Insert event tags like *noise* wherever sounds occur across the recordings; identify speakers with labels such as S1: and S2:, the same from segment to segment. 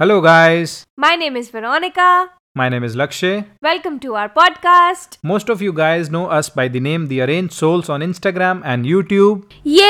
S1: Hello, guys.
S2: My name is Veronica.
S1: My name is Lakshay.
S2: Welcome to our podcast.
S1: Most of you guys know us by the name The Arranged Souls on Instagram and YouTube.
S2: Yay!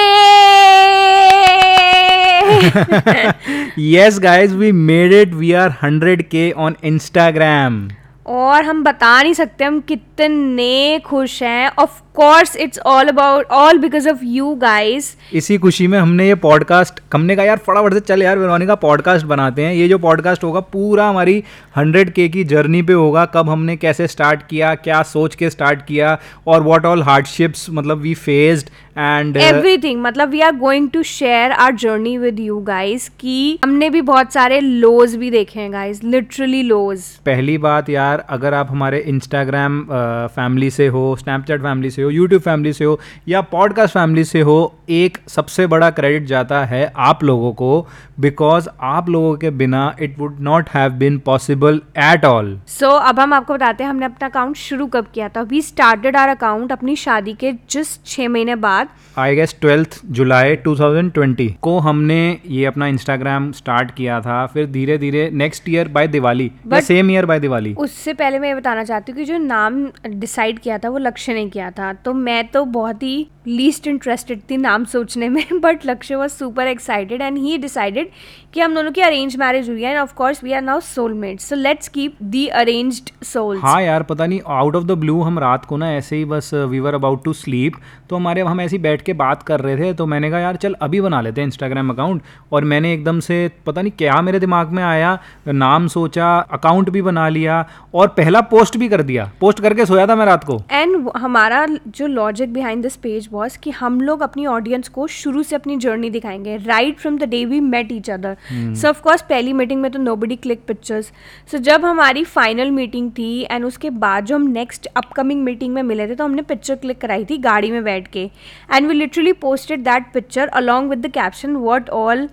S1: yes, *laughs* guys, we made it. We are 100k on Instagram.
S2: और हम बता नहीं सकते हम कितने खुश हैं of course it's all about all because of you guys
S1: इसी खुशी में हमने ये पॉडकास्ट हमने कहा यार फटाफट से चल यार वेरोनिका पॉडकास्ट बनाते हैं। ये जो पॉडकास्ट होगा पूरा हमारी 100 के की जर्नी पे होगा कब हमने कैसे स्टार्ट किया क्या सोच के स्टार्ट किया और व्हाट ऑल हार्डशिप्स मतलब वी फेस्ड एंड
S2: एवरीथिंग मतलब we are going to share our journey with you guys कि हमने भी बहुत सारे लोज भी देखे हैं गाइस लिटरली लोज
S1: पहली बात यार अगर आप हमारे इंस्टाग्राम फैमिली से हो स्नैपचैट फैमिली से हो यूट्यूब फैमिली से हो या पॉडकास्ट फैमिली से हो एक सबसे बड़ा क्रेडिट जाता है आप लोगों को बिकॉज़ आप लोगों के बिना it would not have been possible at all
S2: so अब हम आपको बताते हैं हमने अपना अकाउंट शुरू कब किया था? वी स्टार्टेड आर अकाउंट अपनी शादी के जस्ट छः महीने बाद।
S1: आई गेस ट्वेल्थ जुलाई 2020 को हमने ये अपना इंस्टाग्राम स्टार्ट किया था फिर धीरे धीरे next year by
S2: Diwali
S1: same year by Diwali
S2: उससे पहले मैं ये बताना चाहती हूँ कि जो नाम डिसाइड किया था वो लक्ष्य ने किया था। तो मैं तो बहुत ही लीस्ट इंटरेस्टेड थी नाम सोचने में *laughs* but Lakshya was super excited and he decided कि हम दोनों की अरेंज मैरिज हुई है and of course we are now soulmate so let's keep the arranged souls
S1: हाँ यार पता नहीं आउट ऑफ़ द ब्लू हम रात को ना ऐसे ही बस we were about to sleep तो हमारे हम ऐसे ही बैठ के बात कर रहे थे तो मैंने कहा यार चल अभी बना लेते हैं इंस्टाग्राम अकाउंट और मैंने एकदम से पता नहीं क्या मेरे दिमाग में आया नाम सोचा अकाउंट भी बना लिया और पहला पोस्ट भी कर दिया। पोस्ट करके सोया था मैं रात को।
S2: एंड हमारा जो logic behind this page was कि हम लोग अपनी ऑडियंस को शुरू से अपनी जर्नी दिखाएँगे right from the day we met each other so of course पहली मीटिंग में तो nobody click pictures so जब हमारी फाइनल मीटिंग थी एंड उसके बाद जो हम नेक्स्ट अपकमिंग मीटिंग में मिले थे तो हमने पिक्चर क्लिक कराई थी गाड़ी में बैठ के. And we literally posted that picture along with the caption what all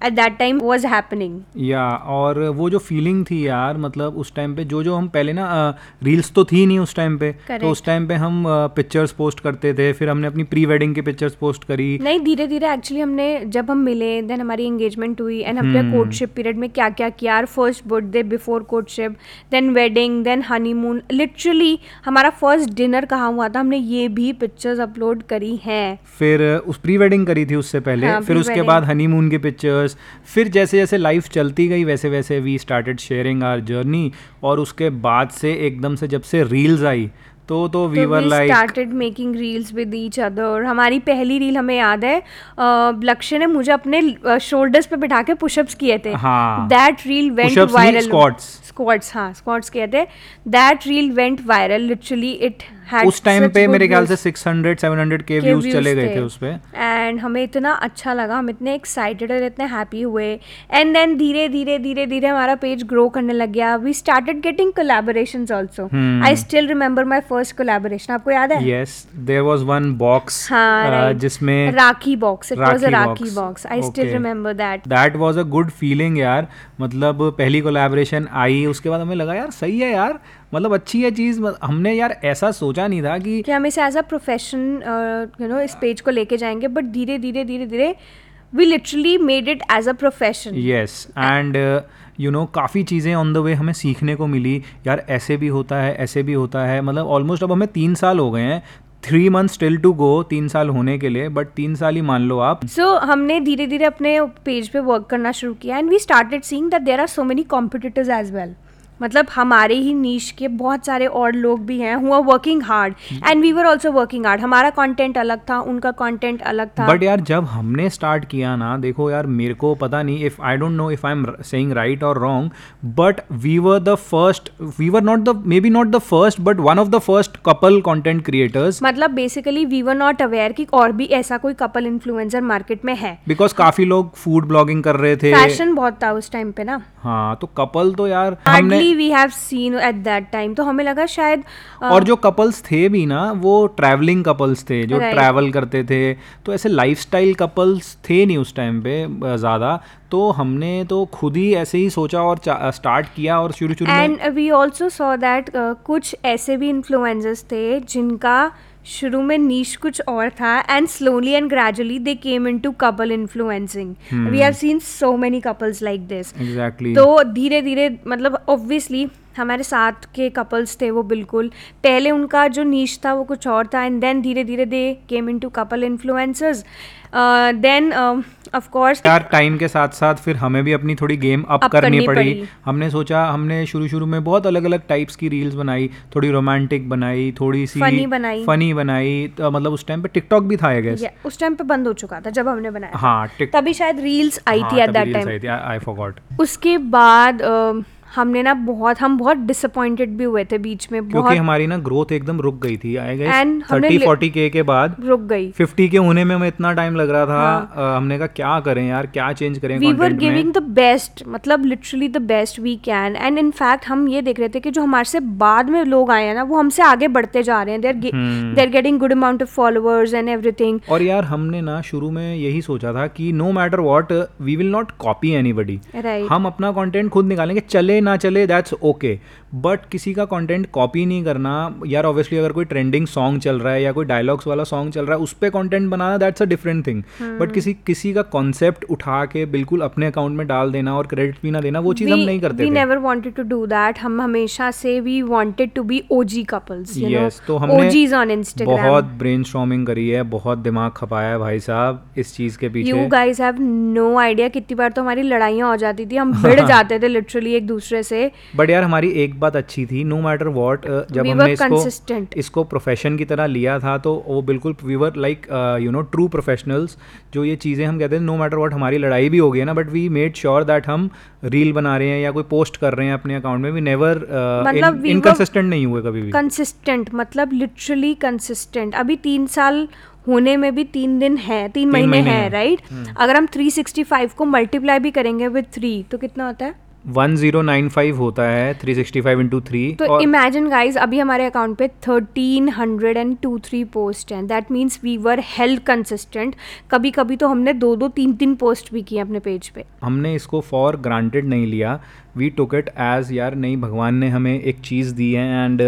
S2: at that time was happening
S1: या और वो जो फीलिंग थी यार मतलब उस टाइम पे जो जो हम पहले ना रील्स तो थी नहीं उस टाइम पे
S2: Correct.
S1: तो उस टाइम पे हम पिक्चर्स पोस्ट करते थे फिर हमने अपनी प्री वेडिंग की पिक्चर्स पोस्ट करी
S2: नहीं धीरे धीरे एक्चुअली हमने जब हम मिले देन हमारी एंगेजमेंट हुई एंड अपने
S1: हम्म।
S2: कोर्टशिप पीरियड में क्या क्या किया first birthday before courtship then wedding then honeymoon literally हमारा फ़र्स्ट डिनर कहाँ हुआ था हमने ये भी पिक्चर्स अपलोड करी हैं
S1: फिर उस प्री वेडिंग करी थी उससे पहले
S2: हाँ,
S1: फिर उसके। बाद हनीमून की पिक्चर्स फिर जैसे जैसे लाइफ चलती गई वैसे वैसे we started sharing our journey और उसके बाद से एकदम से जब से रील्स आई तो तो we were like
S2: started making reels with each other हमारी पहली रील हमें याद है लक्ष्य ने मुझे अपने शोल्डर्स पे बिठा के पुशअप्स किए थे
S1: हाँ।
S2: That
S1: reel went
S2: viral
S1: squats.
S2: Squats हाँ स्क्वाट्स किए थे that reel went viral literally it
S1: उस टाइम पे मेरे ख्याल से 600 700 के व्यूज़ चले गए
S2: थे।
S1: उस पे।
S2: एंड हमें इतना अच्छा लगा हम इतने एक्साइटेड और इतने हैप्पी हुए। एंड देन धीरे धीरे धीरे धीरे हमारा पेज ग्रो करने लग गया। We started getting collaboration also
S1: Hmm.
S2: I still remember my first collaboration आपको याद है?
S1: Yes there was
S2: one box
S1: जिसमें
S2: rakhi box it was
S1: a
S2: rakhi
S1: box
S2: I
S1: still.
S2: Remember that
S1: that was a good feeling यार। मतलब पहली collaboration आई उसके बाद हमें लगा यार सही है यार। मतलब अच्छी है चीज़ हमने यार ऐसा सोचा नहीं था कि
S2: कि हम इसे as a profession you know इस पेज को लेके जाएँगे बट धीरे धीरे धीरे धीरे we literally made it as a profession
S1: yes and you know काफ़ी चीज़ें ऑन द वे हमें सीखने को मिली। यार ऐसे भी होता है ऐसे भी होता है। मतलब ऑलमोस्ट अब हमें तीन साल हो गए हैं। Three month still to go तीन साल होने के लिए बट तीन साल ही मान लो आप।
S2: सो so, हमने धीरे धीरे अपने पेज पे वर्क करना शुरू किया and we started seeing that there are so many competitors as well मतलब हमारे ही नीच के बहुत सारे और लोग भी हैं who are working hard and we were also working hard हमारा कंटेंट अलग था उनका कंटेंट अलग था.
S1: बट यार जब हमने स्टार्ट किया ना देखो यार मेरे को पता नहीं if I don't know if I am saying right और wrong but we were the first we were not the maybe not the first but one of the first couple content creators
S2: मतलब basically we were not aware कि और भी ऐसा कोई couple influencer market में है.
S1: Because काफ़ी लोग फ़ूड ब्लॉगिंग कर रहे थे.
S2: फ़ैशन बहुत था उस टाइम पे ना.
S1: हाँ तो कपल तो यार हमने
S2: hardly we have seen at that time तो हमें लगा शायद
S1: और जो कपल्स थे भी ना वो ट्रैवलिंग कपल्स थे जो
S2: Right.
S1: ट्रैवल करते थे तो ऐसे लाइफस्टाइल कपल्स थे नहीं उस टाइम पे ज़्यादा तो हमने तो खुद ही ऐसे ही सोचा और स्टार्ट किया और शुरू शुरू
S2: and we also saw that कुछ ऐसे भी इन्फ्लुएंसर्स थे जिनका शुरू में नीश कुछ और था and slowly and gradually they came into couple influencing we have seen so many couples like this
S1: exactly
S2: तो धीरे धीरे मतलब ऑब्वियसली हमारे साथ के कपल्स थे वो बिल्कुल। पहले उनका जो नीच था वो कुछ और था एंड देन धीरे धीरे they came into couple influencers then of course
S1: यार टाइम के साथ साथ फिर हमें भी अपनी थोड़ी गेम अप
S2: अप
S1: करनी
S2: करनी
S1: पड़ी।
S2: पड़ी।
S1: हमने सोचा हमने शुरू शुरू में बहुत अलग अलग टाइप्स की रील्स बनाई थोड़ी रोमांटिक बनाई थोड़ी सी
S2: फनी बनाई।
S1: फनी बनाई तो मतलब उस टाइम पे टिकटॉक भी था आई
S2: उस टाइम पे बंद हो चुका था जब हमने बनाया
S1: हाँ
S2: तभी शायद रील्स आई थी at that time
S1: I forgot
S2: उसके बाद हमने ना बहुत हम बहुत डिसअपॉइंटेड भी हुए थे बीच में बहुत क्योंकि
S1: हमारी ना ग्रोथ एकदम रुक गई थी आई गेस थर्टी फोर्टी के के बाद
S2: रुक गई।
S1: फिफ्टी के होने में हमें इतना टाइम लग रहा था
S2: हाँ।
S1: अ, हमने कहा क्या करें यार क्या चेंज करें we were
S2: giving the best मतलब literally the best we can and in fact हम ये देख रहे थे कि जो हमारे से बाद में लोग आए हैं ना वो हमसे आगे बढ़ते जा रहे हैं।
S1: There.
S2: Are getting good amount of followers and everything
S1: और यार हमने ना शुरू में यही सोचा था कि no matter what we will not copy
S2: anybody
S1: हम अपना कॉन्टेंट खुद निकालेंगे चले ना चले दैट्स ओके बट किसी का कंटेंट कॉपी नहीं करना यार ऑब्वियसली अगर कोई ट्रेंडिंग सॉन्ग चल रहा है या कोई डायलॉग्स वाला सॉन्ग चल रहा है उस पर content banana that's a different thing but किसी किसी का कॉन्सेप्ट उठा के बिल्कुल अपने अकाउंट में डाल देना और क्रेडिट भी ना देना वो चीज़ हम नहीं करते we
S2: never wanted to do that हम हमेशा से we wanted to be OG couples you know
S1: Yes, तो हमने
S2: ओजीज ऑन इंस्टाग्राम
S1: बहुत ब्रेन करी है बहुत दिमाग खपाया है भाई साहब इस चीज़ के पीछे।
S2: You guys have no idea कितनी बार तो हमारी लड़ाइयाँ हो जाती थी हम भिड़ *laughs* जाते थे लिटरली एक दूसरे से।
S1: बट यार हमारी एक बात अच्छी थी नो मैटर वॉट जब
S2: We
S1: हमने इसको. इसको प्रोफेशन की तरह लिया था तो वो बिल्कुल we were like you know true professionals जो ये चीज़ें हम कहते हैं नो मैटर वॉट हमारी लड़ाई भी हो गई है ना but we made sure that हम रील बना रहे हैं या कोई पोस्ट कर रहे हैं अपने अकाउंट में वी नेवर इनकन्सिस्टेंट नहीं हुए कभी भी।
S2: कंसिस्टेंट मतलब लिटरली कंसिस्टेंट अभी तीन साल होने में भी तीन दिन है तीन महीने
S1: महीने
S2: हैं
S1: हैं।
S2: राइट अगर हम 365 को मल्टीप्लाई भी करेंगे विद थ्री तो कितना होता है?
S1: वन ज़ीरो नाइन फाइव होता है three sixty five into three
S2: तो इमेजिन गाइस अभी हमारे अकाउंट पे thirteen hundred and two three post हैं। That means we were health consistent कभी कभी तो हमने दो दो तीन तीन पोस्ट भी किए अपने पेज पे।
S1: हमने इसको फॉर ग्रांटेड नहीं लिया। वी टुक इट एज यार नहीं भगवान ने हमें एक चीज़ दी है एंड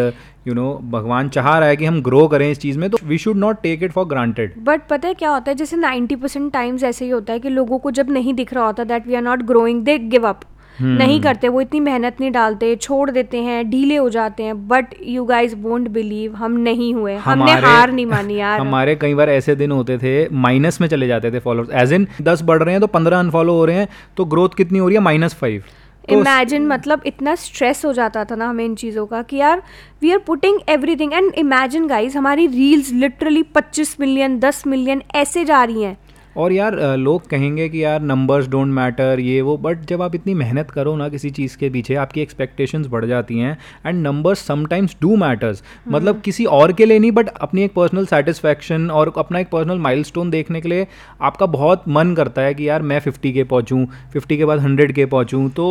S1: यू नो भगवान चाह रहा है कि हम ग्रो करें इस चीज़ में तो we should not take it for granted
S2: but पता है क्या होता है? जैसे 90% परसेंट टाइम्स ऐसे ही होता है कि लोगों को जब नहीं दिख रहा होता that we are not growing they give
S1: up.
S2: नहीं करते वो इतनी मेहनत नहीं डालते छोड़ देते हैं ढीले हो जाते हैं but you guys won't believe हम नहीं हुए हमने हार नहीं मानी यार। *laughs*
S1: हमारे कई बार ऐसे दिन होते थे माइनस में चले जाते थे फॉलोअर्स एज इन दस बढ़ रहे हैं तो पंद्रह अनफॉलो हो रहे हैं तो ग्रोथ कितनी हो रही है? माइनस फाइव
S2: इमेजिन मतलब इतना स्ट्रेस हो जाता था ना हमें इन चीज़ों का कि यार we are putting everything and imagine guys हमारी रील्स लिटरली 25 मिलियन 10 मिलियन ऐसे जा रही हैं।
S1: और यार लोग कहेंगे कि यार नंबर्स डोंट मैटर ये वो बट जब आप इतनी मेहनत करो ना किसी चीज़ के पीछे आपकी एक्सपेक्टेशंस बढ़ जाती हैं and numbers sometimes do matters मतलब किसी और के लिए नहीं बट अपनी एक पर्सनल सेटिस्फैक्शन और अपना एक पर्सनल माइलस्टोन देखने के लिए आपका बहुत मन करता है कि यार मैं फिफ्टी के पहुँचूँ फिफ्टी के बाद हंड्रेड के पहुँचूँ तो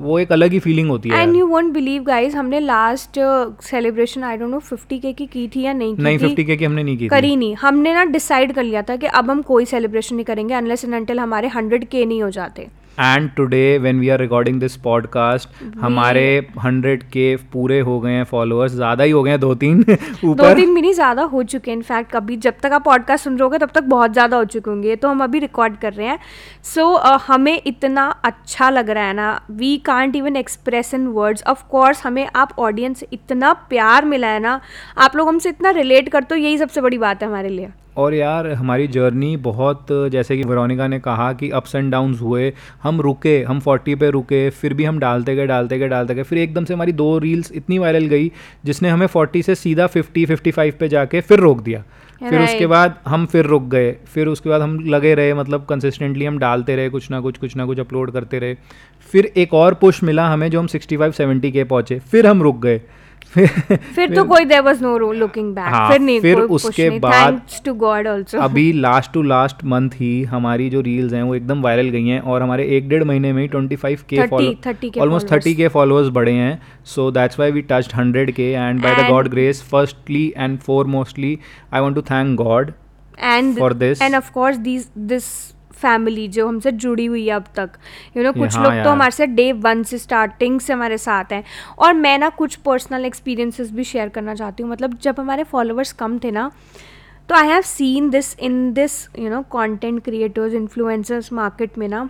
S1: वो एक अलग ही फीलिंग होती है and
S2: you won't believe guys हमने last celebration I don't know 50 K की की थी या नहीं की
S1: नहीं फिफ्टी के की हमने नहीं की
S2: करी नहीं। हमने ना डिसाइड कर लिया था कि अब हम कोई सेलिब्रेशन नहीं करेंगे अनलेस एंड अनटिल हमारे 100 के नहीं हो जाते।
S1: And today when we are recording this podcast हमारे हंड्रेड के पूरे हो गए हैं फॉलोअर्स ज़्यादा ही हो गए हैं दो तीन *laughs*
S2: दो तीन भी नहीं ज़्यादा हो चुके हैं। इनफैक्ट कभी जब तक आप पॉडकास्ट सुन रहे होगे तब तक बहुत ज़्यादा हो चुके होंगे। तो हम अभी रिकॉर्ड कर रहे हैं। सो so, uh, हमें इतना अच्छा लग रहा है ना we can't even express in words of course हमें आप ऑडियंस इतना प्यार मिला है ना आप लोग हमसे इतना रिलेट करते हो यही सबसे बड़ी बात है हमारे लिए।
S1: और यार हमारी जर्नी बहुत जैसे कि वेरोनिका ने कहा कि अप्स एंड डाउन्स हुए हम रुके हम 40 पे रुके फिर भी हम डालते गए डालते गए डालते गए फिर एकदम से हमारी दो रील्स इतनी वायरल गई जिसने हमें 40 से सीधा 50 55 पे जाके फिर रोक दिया। फिर उसके बाद हम फिर रुक गए फिर उसके बाद हम लगे रहे मतलब कंसिस्टेंटली हम डालते रहे कुछ ना कुछ कुछ ना कुछ अपलोड करते रहे। फिर एक और पुश मिला हमें जो हम 65 70 के पहुँचे फिर हम रुक गए। फिर *laughs*
S2: फिर तो कोई there was no looking back
S1: हाँ,
S2: फिर नहीं
S1: फिर उसके बाद
S2: to God also
S1: अभी लास्ट टू लास्ट मंथ ही हमारी जो रील्स हैं वो एकदम वायरल गई हैं और हमारे एक डेढ़ महीने में ही ट्वेंटी फाइव के
S2: 30 30
S1: ऑलमोस्ट. थर्टी के फॉलोअर्स बढ़े हैं so that's why we touched hundred K and by
S2: the
S1: God grace firstly and for mostly I want to thank God
S2: and
S1: for this.
S2: and of course these this family जो हमसे जुड़ी हुई है अब तक। You you know know, कुछ
S1: हाँ
S2: लोग तो हमारे साथ डे वन से स्टार्टिंग से हमारे साथ हैं। और मैं ना कुछ पर्सनल एक्सपीरियंसेस भी शेयर करना चाहती हूँ। मतलब जब हमारे फॉलोअर्स कम थे ना तो I have seen this in this you know content creators influencers market में ना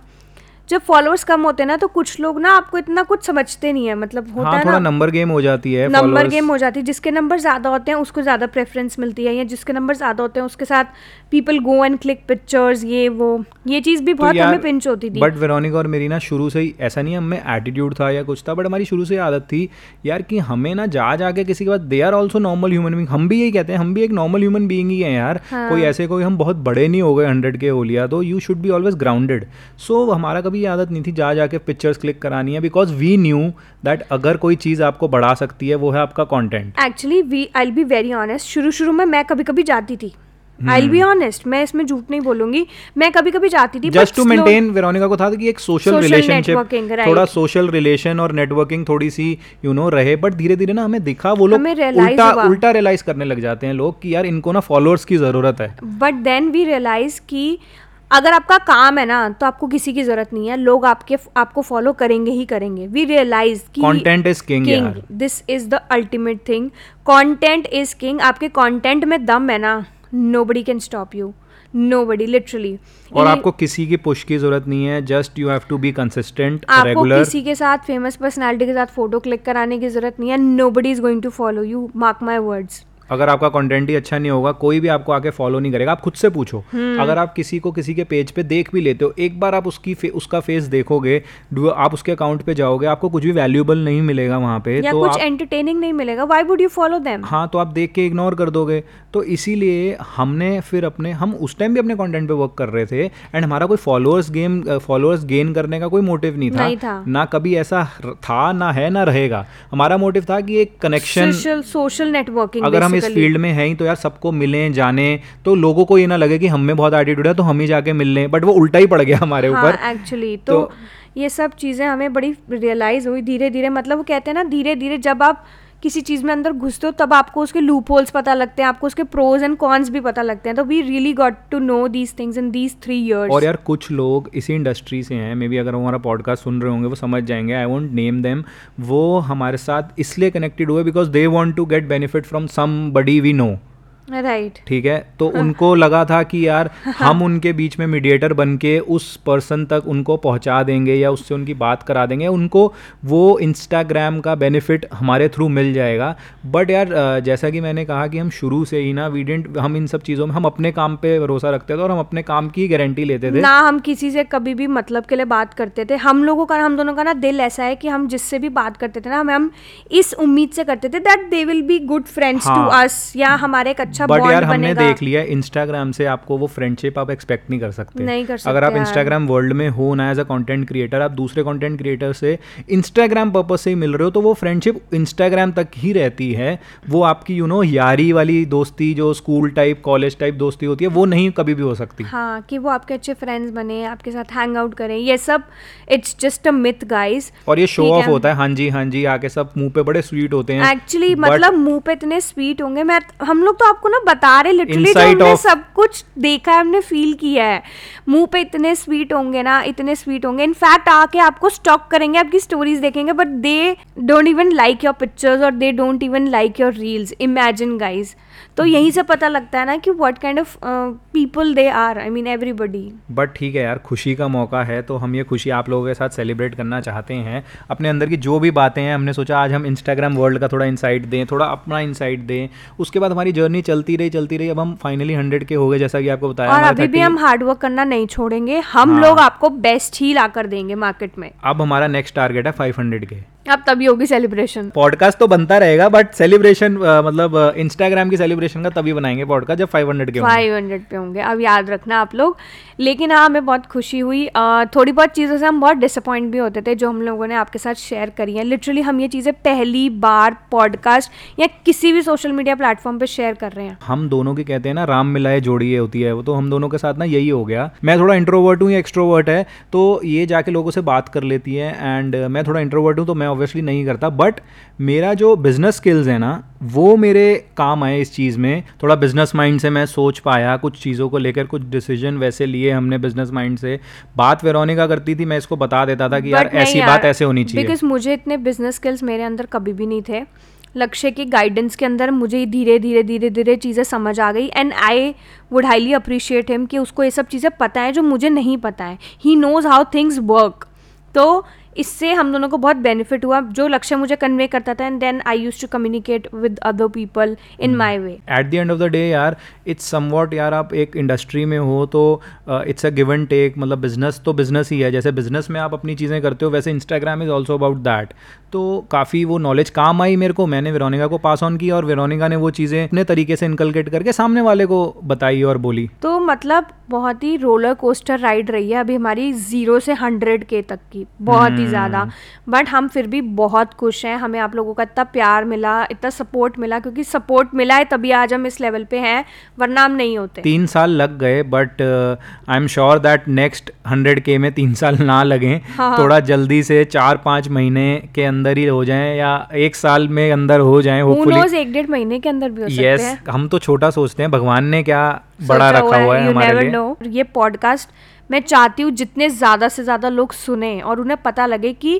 S2: जब फॉलोअर्स कम होते हैं ना तो कुछ लोग ना आपको इतना कुछ समझते नहीं है। मतलब होता
S1: हाँ
S2: है
S1: थोड़ा
S2: ना
S1: नंबर गेम हो जाती है
S2: नंबर गेम हो जाती है। जिसके नंबर ज़्यादा होते हैं उसको ज़्यादा प्रेफरेंस मिलती है या जिसके नंबर ज़्यादा होते हैं उसके साथ people go and click pictures ये वो ये चीज़ भी
S1: तो
S2: बहुत
S1: यार,
S2: हमें पिंच होती थी।
S1: बट वेरोनिका और मेरी ना शुरू से ही ऐसा नहीं हमें एटीट्यूड था या कुछ था बट हमारी शुरू से आदत थी यार कि हमें ना जा जाके किसी के बाद they are also normal human being हम भी यही कहते हैं हम भी एक नॉर्मल ह्यूमन बींग ही है यार।
S2: हाँ।
S1: कोई ऐसे कोई हम बहुत बड़े नहीं हो गए हंड्रेड के हो लिया तो you should be always grounded so हमारा कभी ये आदत नहीं थी जा जाके पिक्चर्स क्लिक करानी है बिकॉज़ वी न्यू दैट अगर कोई चीज़ आपको बढ़ा सकती है वो है आपका content
S2: actually we I be very honest शुरू शुरू में मैं कभी कभी जाती थी. आई बी ऑनेस्ट मैं इसमें झूठ नहीं बोलूँगी. मैं कभी कभी जाती थी
S1: जस्ट टू मेंटेन वेरोनिका को था कि एक सोशल रिलेशनशिप. थोड़ा सोशल रिलेशन और नेटवर्किंग थोड़ी सी यू you नो know, रहे बट धीरे धीरे ना हमें दिखा वो लोग उल्टा। उल्टा रियलाइज़ करने लग जाते हैं लोग कि यार इनको ना फॉलोअर्स की ज़रूरत है।
S2: बट देन वी रियलाइज़ कि अगर आपका काम है ना तो आपको किसी की ज़रूरत नहीं है। लोग आपके आपको फॉलो करेंगे ही करेंगे। वी रियलाइज़ कि
S1: content
S2: is
S1: king
S2: this is the ultimate thing content is king आपके कंटेंट में दम है ना nobody can stop you nobody literally
S1: और आपको किसी की पुश की ज़रूरत नहीं है just you have to be consistent
S2: आपको
S1: रेगुलर
S2: किसी के साथ फ़ेमस पर्सनैलिटी के साथ फ़ोटो क्लिक कराने की ज़रूरत नहीं है। Nobody is going to follow you mark my words
S1: अगर आपका कंटेंट ही अच्छा नहीं होगा कोई भी आपको आके फॉलो नहीं करेगा आप खुद से पूछो।
S2: हम्म।
S1: अगर आप किसी को किसी के पेज पे देख भी लेते हो एक बार आप उसकी फे, उसका फेस देखोगे आप उसके अकाउंट पे जाओगे आपको कुछ भी वैल्यूएबल नहीं मिलेगा वहाँ पे
S2: या
S1: तो
S2: कुछ एंटरटेनिंग नहीं मिलेगा why would you follow them
S1: हाँ तो आप देख के इग्नोर कर दोगे। तो इसीलिए हमने फिर अपने हम उस टाइम भी अपने कॉन्टेंट पे वर्क कर रहे थे एंड हमारा कोई फॉलोअर्स गेम फॉलोअर्स गेन करने का कोई मोटिव नहीं था,
S2: नहीं था।
S1: ना कभी ऐसा था ना है ना रहेगा। हमारा मोटिव था कि एक कनेक्शन
S2: सोशल नेटवर्किंग
S1: अगर हम इस फ़ील्ड में हैं ही तो यार सबको मिले जाने तो लोगों को ये ना लगे कि हम में बहुत एटीट्यूड है तो हम ही जाके मिल लें। बट वो उल्टा ही पड़ गया हमारे ऊपर।
S2: हाँ एक्चुअली तो,
S1: तो-
S2: ये सब चीज़ें हमें बड़ी रियलाइज़ हुई धीरे धीरे मतलब वो कहते हैं ना धीरे धीरे जब आप किसी चीज़ में अंदर घुसते हो, तब आपको उसके लूप होल्स पता लगते हैं, आपको उसके प्रोज एंड कॉन्स भी पता लगते हैं। तो we really got to know these things in these three
S1: और यार कुछ लोग इसी इंडस्ट्री से हैं मे बी अगर हमारा पॉडकास्ट सुन रहे होंगे, वो समझ जाएँगे आई वॉन्ट नेम देम वो हमारे साथ इसलिए कनेक्टेड हुए because they want to get benefit from somebody we know
S2: right
S1: ठीक है? तो उनको लगा था कि यार हम उनके बीच में मीडिएटर बन के उस पर्सन तक उनको पहुँचा देंगे या उससे उनकी बात करा देंगे। उनको वो इंस्टाग्राम का बेनिफिट हमारे थ्रू मिल जाएगा। बट यार जैसा कि मैंने कहा कि हम शुरू से ही ना वी डेंट हम इन सब चीज़ों में हम अपने काम पे भरोसा रखते थे और हम अपने काम की गारंटी लेते थे।
S2: ना हम किसी से कभी भी मतलब के लिए बात करते थे। हम लोगों का हम दोनों का ना दिल ऐसा है कि हम जिससे भी बात करते थे ना हम हम इस उम्मीद से करते थे that they will be good friends
S1: to.
S2: Us या हमारे एक अच्छा
S1: बट यार हमने देख लिया इंस्टाग्राम से आपको वो फ्रेंडशिप आप एक्सपेक्ट नहीं कर सकते।
S2: नहीं कर सकते
S1: अगर
S2: आप
S1: इंस्टाग्राम वर्ल्ड में हो ना एज अ कंटेंट क्रिएटर आप दूसरे कंटेंट क्रिएटर से इंस्टाग्राम पर्पज से ही मिल रहे हो तो वो फ्रेंडशिप इंस्टाग्राम तक ही रहती है। वो आपकी यू नो यारी वाली दोस्ती जो स्कूल टाइप कॉलेज टाइप दोस्ती होती है वो नहीं कभी भी हो सकती।
S2: हाँ कि वो आपके अच्छे फ्रेंड्स बने आपके साथ हैंग आउट करें ये सब it's just a myth guys
S1: और ये शो ऑफ़ होता है हाँ जी हाँ जी आके सब मुँह पे बड़े स्वीट होते हैं।
S2: एक्चुअली मतलब मुँह पे इतने स्वीट होंगे मैं हम लोग तो आपको ना बता रहे लिटरली जो हमने
S1: of-
S2: सब कुछ देखा है हमने फील किया है। मुँह पे इतने स्वीट होंगे ना इतने स्वीट होंगे। इनफैक्ट आके आपको स्टॉक करेंगे आपकी स्टोरीज देखेंगे but they don't even like your pictures और they don't even like your reels imagine guys तो यहीं से पता लगता है ना कि what kind of people they are I mean everybody
S1: but ठीक है यार खुशी का मौका है तो हम ये खुशी आप लोगों के साथ सेलिब्रेट करना चाहते हैं। अपने अंदर की जो भी बातें हैं हमने सोचा आज हम इंस्टाग्राम वर्ल्ड का थोड़ा इंसाइट दें थोड़ा अपना इंसाइट दें। उसके बाद हमारी जर्नी चलती रही चलती रही। अब हम फाइनली हंड्रेड के हो गए जैसा कि आपको बताया
S2: और अभी भी हम हार्डवर्क करना नहीं छोड़ेंगे। हम
S1: हाँ।
S2: लोग आपको बेस्ट ही ला कर देंगे मार्केट में।
S1: अब हमारा नेक्स्ट टारगेट है फाइव हंड्रेड के
S2: अब तभी होगी सेलिब्रेशन
S1: पॉडकास्ट तो बनता रहेगा बट सेलिब्रेशन मतलब इंस्टाग्राम की सेलिब्रेशन का तभी बनाएँगे पॉडकास्ट जब फाइव हंड्रेड के होंगे।
S2: फाइव हंड्रेड पे होंगे। अब याद रखना आप लोग। लेकिन हाँ हमें बहुत खुशी हुई। थोड़ी बहुत चीज़ों से हम बहुत डिसअपॉइंट भी होते थे जो हम लोगों ने आपके साथ शेयर करी हैं। लिटरली हम ये चीज़ें पहली बार पॉडकास्ट या किसी भी सोशल मीडिया प्लेटफॉर्म पे शेयर कर रहे हैं।
S1: हम दोनों की कहते हैं ना राम मिलाए जोड़ी ये होती है वो तो हम दोनों के साथ ना यही हो गया। मैं थोड़ा इंट्रोवर्ट हूँ या एक्सट्रोवर्ट है तो ये जाके लोगों से बात कर लेती है एंड मैं थोड़ा इंट्रोवर्ट हूँ तो मैं ऑब्वियसली नहीं करता बट मेरा जो बिज़नेस स्किल्स है ना वो मेरे काम आए इस चीज़ में। थोड़ा बिज़नेस माइंड से मैं सोच पाया कुछ चीज़ों को लेकर कुछ डिसीज़न वैसे लिए हमने बिज़नेस माइंड से। बात वेरोनिका करती थी मैं इसको बता देता था कि यार ऐसी यार, बात ऐसे होनी चाहिए।
S2: बिकॉज़ मुझे इतने बिज़नेस स्किल्स मेरे अंदर कभी भी नहीं थे। लक्ष्य की गाइडेंस के अंदर मुझे धीरे धीरे धीरे धीरे चीज़ें समझ आ गई। And I would highly appreciate him कि उसको ये सब चीज़ें पता है जो मुझे नहीं पता है। He knows how things work तो इससे हम दोनों को बहुत बेनिफिट हुआ। जो लक्ष्य मुझे कन्वे करता था and then I use to communicate with other people in my way
S1: at the end of the day यार इट्स समवॉट यार आप एक इंडस्ट्री में हो तो it's a give and take मतलब बिज़नेस तो बिज़नेस ही है। जैसे बिज़नेस में आप अपनी चीज़ें करते हो वैसे Instagram is also about that तो काफ़ी वो नॉलेज काम आई मेरे को। मैंने वेरोनिका को पास ऑन किया और वेरोनिका ने वो चीज़ें अपने तरीके से इनकलकेट करके सामने वाले को बताई और बोली।
S2: तो मतलब बहुत ही रोलर कोस्टर राइड रही है अभी हमारी ज़ीरो से हंड्रेड के तक की। बहुत ही ज़्यादा। But hmm. हम फिर भी बहुत खुश हैं। हमें आप लोगों का इतना प्यार मिला इतना सपोर्ट मिला क्योंकि सपोर्ट मिला है तभी आज हम इस लेवल पे हैं वरना हम नहीं होते।
S1: तीन साल लग गए but I am sure that next hundred के में तीन साल ना लगे। हाँ। थोड़ा जल्दी से चार पाँच महीने के अंदर ही हो जाए या एक साल में अंदर हो जाए
S2: एक डेढ़ महीने के अंदर भी हो yes, सकते हैं।
S1: हम तो छोटा सोचते हैं भगवान ने क्या बड़ा रखा हुआ है हमारे लिए।
S2: ये पॉडकास्ट मैं चाहती हूँ जितने ज़्यादा से ज़्यादा लोग सुने और उन्हें पता लगे कि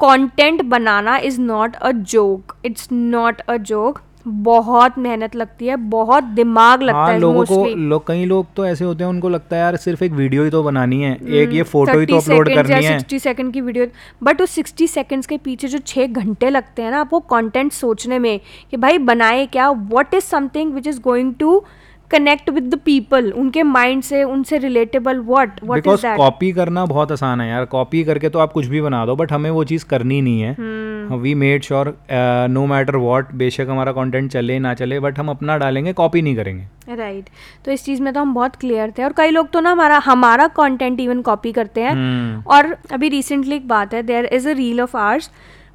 S2: content banana is not a joke it's not a joke बहुत मेहनत लगती है बहुत दिमाग लगता हाँ, है
S1: लोगों को लोग कई लोग तो ऐसे होते हैं उनको लगता है यार सिर्फ़ एक वीडियो ही तो बनानी है हम्म, एक ये फ़ोटो ही तो अपलोड करनी है।
S2: सिक्सटी सेकंड की वीडियो बट उस सिक्सटी सेकंड्स के पीछे जो छः घंटे लगते हैं ना आपको कंटेंट सोचने में कि भाई बनाए क्या what is something which is going to connect with the people उनके माइंड से उनसे relatable what what is that
S1: copy करना बहुत आसान है यार। कॉपी करके तो आप कुछ भी बना दो बट हमें वो चीज़ करनी नहीं है। We made sure no matter what बेशक हमारा कंटेंट चले ना चले बट हम अपना डालेंगे कॉपी नहीं करेंगे।
S2: Right right. तो इस चीज़ में तो हम बहुत क्लियर थे और कई लोग तो ना हमारा हमारा कंटेंट इवन कॉपी करते हैं। hmm. और अभी रिसेंटली एक बात है there is a reel of ours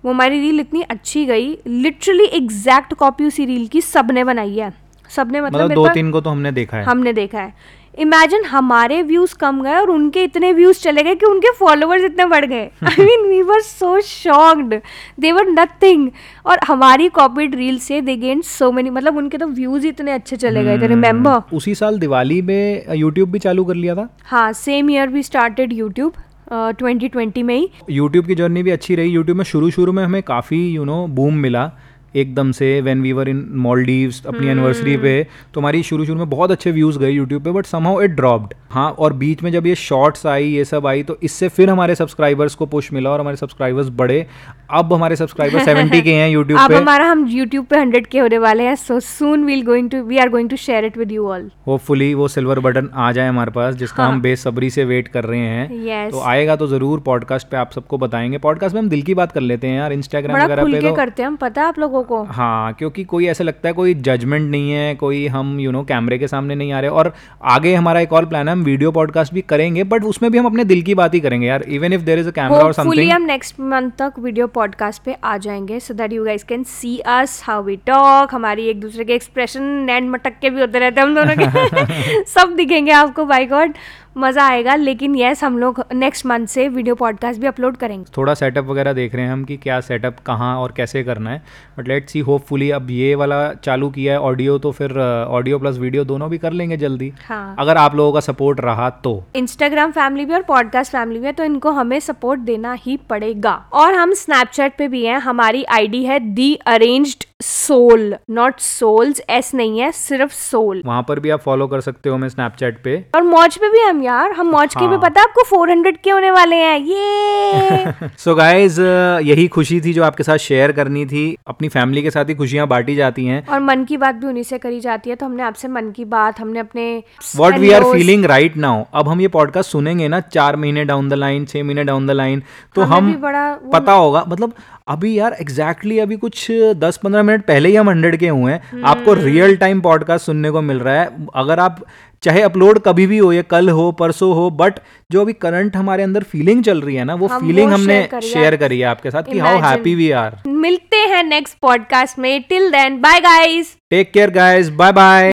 S2: वो हमारी रील इतनी अच्छी गई लिटरली एग्जैक्ट कॉपी उसी रील की सबने बनाई है। सबने मतलब,
S1: मतलब दो तीन को तो हमने देखा है।
S2: हमने देखा है। इमेजिन हमारे व्यूज़ कम गए और उनके इतने व्यूज़ चले गए कि उनके फॉलोअर्स इतने बढ़ गए। I mean we were so shocked they were nothing और हमारी कॉपीड रील से दे गेन सो मेनी मतलब उनके तो व्यूज़ इतने अच्छे चले गए थे रिमेंबर
S1: हम्म। उसी साल दिवाली में यूट्यूब भी चालू कर लिया था?
S2: हाँ same year we started YouTube twenty twenty में ही।
S1: यूट्यूब की जर्नी भी अच्छी रही। यूट्यूब में शुरू शुरू में हमें काफ़ी यू नो बूम मिला। एकदम से when we were in Maldives अपनी एनिवर्सरी पे तो हमारी शुरू शुरू में बहुत अच्छे व्यूज़ गए यूट्यूब पे बट समहाउ इट ड्रॉप्ड हाँ और बीच में जब ये शॉर्ट्स आई ये सब आई तो इससे फिर हमारे सब्सक्राइबर्स को पुश मिला और हमारे सब्सक्राइबर्स बढ़े. अब हमारे सब्सक्राइबर सेवेंटी *laughs* के हैं यूट्यूब
S2: पे. हमारा हम यूट्यूब पे हंड्रेड के होने वाले हैं so soon we'll going to we are going to share it with you all
S1: hopefully वो सिल्वर बटन आ जाए हमारे पास जिसका हाँ. हम बेसब्री से वेट कर रहे हैं. तो आएगा तो ज़रूर पॉडकास्ट पे आप सबको बताएँगे. पॉडकास्ट में हम दिल की बात कर लेते हैं यार इंस्टाग्राम वगैरह पे
S2: तो करते हैं हम पता आप लोगों को।
S1: हाँ क्योंकि कोई ऐसा लगता है कोई जजमेंट नहीं है कोई हम यू नो कैमरे के सामने नहीं आ रहे। और आगे हमारा एक और प्लान है हम वीडियो पॉडकास्ट भी करेंगे बट उसमें भी हम अपने दिल की बात ही करेंगे यार। Even if there is a camera और समथिंग
S2: हम नेक्स्ट मंथ तक वीडियो पॉडकास्ट पे आ जाएँगे so that you guys can see us how we talk हमारी एक दूसरे के एक्सप्रेशन नैंड मटक के भी होते रहते हैं हम दोनों के। *laughs* *laughs* सब दिखेंगे आपको बाई गॉड मज़ा आएगा लेकिन यस हम लोग नेक्स्ट मंथ से वीडियो पॉडकास्ट भी अपलोड करेंगे।
S1: थोड़ा सेटअप वगैरह देख रहे हैं हम कि क्या सेटअप कहाँ और कैसे करना है। बट लेट्स सी होपफुली अब ये वाला चालू किया है ऑडियो तो फिर ऑडियो प्लस वीडियो दोनों भी कर लेंगे जल्दी। हाँ. अगर आप लोगों का सपोर्ट रहा तो।
S2: इंस्टाग्राम फैमिली भी और पॉडकास्ट फैमिली भी है तो इनको हमें सपोर्ट देना ही पड़ेगा। और हम स्नैपचैट पे भी हैं हमारी आईडी है the arranged soul not souls S नहीं है सिर्फ़ सोल
S1: वहाँ पर भी आप फॉलो कर सकते हो हमें स्नैपचैट पे।
S2: और मौज पे भी हम यार हम मौज के भी हाँ। पता है आपको 400 के होने वाले हैं ये!
S1: सो *laughs* so गाइज़ यही खुशी थी जो आपके साथ शेयर करनी थी। अपनी फैमिली के साथ ही खुशियाँ बांटी जाती हैं।
S2: और मन की बात भी उन्हीं से करी जाती है तो हमने आपसे मन की बात हमने अपने
S1: what we are feeling right now अब हम ये पॉडकास्ट सुनेंगे ना चार महीने डाउन द लाइन छह महीने डाउन द लाइन तो हम बड़ा पता होगा मतलब अभी यार एग्जैक्टली exactly अभी कुछ दस पंद्रह मिनट पहले ही हम हंड्रेड के हुए हैं। आपको रियल टाइम पॉडकास्ट सुनने को मिल रहा है। अगर आप चाहे अपलोड कभी भी हो या कल हो परसों हो बट जो अभी करंट हमारे अंदर फीलिंग चल रही है ना वो हम फीलिंग वो हमने शेयर करी है आपके साथ कि हाउ हैप्पी वी आर
S2: मिलते हैं नेक्स्ट पॉडकास्ट में। Till then bye guys
S1: take care guys bye bye